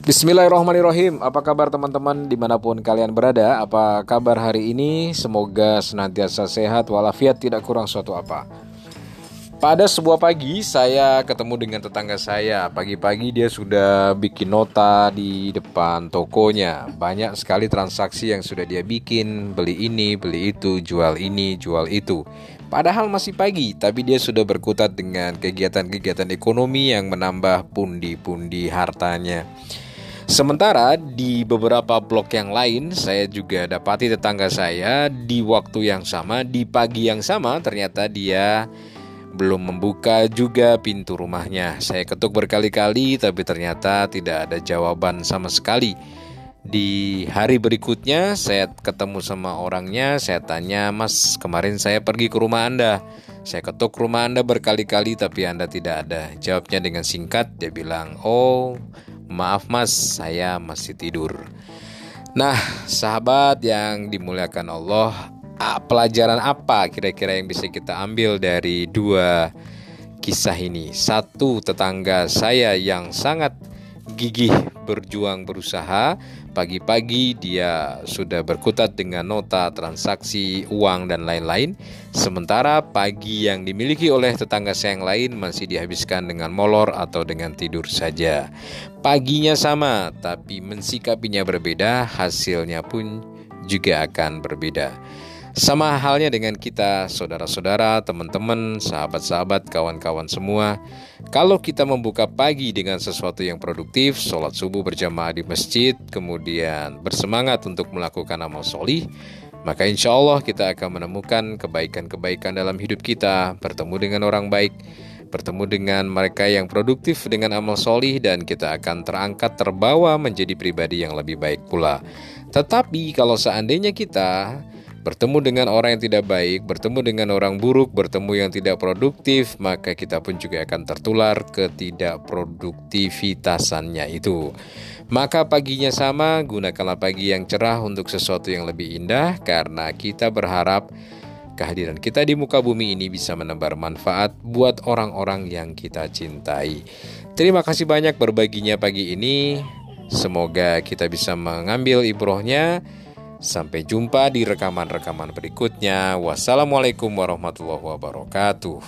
Bismillahirrahmanirrahim. Apa kabar teman-teman di mana pun kalian berada? Apa kabar hari ini? Semoga senantiasa sehat walafiat tidak kurang suatu apa. Pada sebuah pagi saya ketemu dengan tetangga saya. Pagi-pagi dia sudah bikin nota di depan tokonya. Banyak sekali transaksi yang sudah dia bikin. Beli ini, beli itu, jual ini, jual itu. Padahal masih pagi, tapi dia sudah berkutat dengan kegiatan-kegiatan ekonomi yang menambah pundi-pundi hartanya. Sementara di beberapa blok yang lain, saya juga dapati tetangga saya di waktu yang sama, di pagi yang sama, ternyata dia belum membuka juga pintu rumahnya. Saya ketuk berkali-kali, tapi ternyata tidak ada jawaban sama sekali. Di hari berikutnya, saya ketemu sama orangnya. Saya tanya, "Mas, kemarin saya pergi ke rumah Anda." Saya ketuk rumah Anda berkali-kali, tapi Anda tidak ada. Jawabnya dengan singkat, dia bilang, "Oh." Maaf mas, saya masih tidur. Nah, sahabat yang dimuliakan Allah, pelajaran apa kira-kira yang bisa kita ambil dari dua kisah ini? Satu, tetangga saya yang sangat gigih berjuang berusaha Pagi-pagi dia sudah berkutat dengan nota, transaksi, uang, dan lain-lain. Sementara pagi yang dimiliki oleh tetangga saya yang lain masih dihabiskan dengan molor atau dengan tidur saja. Paginya sama, tapi mensikapinya berbeda, hasilnya pun juga akan berbeda. Sama halnya dengan kita, saudara-saudara, teman-teman, sahabat-sahabat, kawan-kawan semua. Kalau kita membuka pagi dengan sesuatu yang produktif, sholat subuh berjamaah di masjid, kemudian bersemangat untuk melakukan amal solih, maka insya Allah kita akan menemukan kebaikan-kebaikan dalam hidup kita, bertemu dengan orang baik, bertemu dengan mereka yang produktif dengan amal solih, dan kita akan terangkat terbawa menjadi pribadi yang lebih baik pula. Tetapi kalau seandainya kita bertemu dengan orang yang tidak baik, bertemu dengan orang buruk, bertemu yang tidak produktif, maka kita pun juga akan tertular ketidakproduktivitasannya itu. Maka paginya sama, gunakanlah pagi yang cerah untuk sesuatu yang lebih indah karena kita berharap kehadiran kita di muka bumi ini bisa menebar manfaat buat orang-orang yang kita cintai. Terima kasih banyak berbaginya pagi ini. Semoga kita bisa mengambil ibrohnya Sampai jumpa di rekaman-rekaman berikutnya. Wassalamualaikum warahmatullahi wabarakatuh.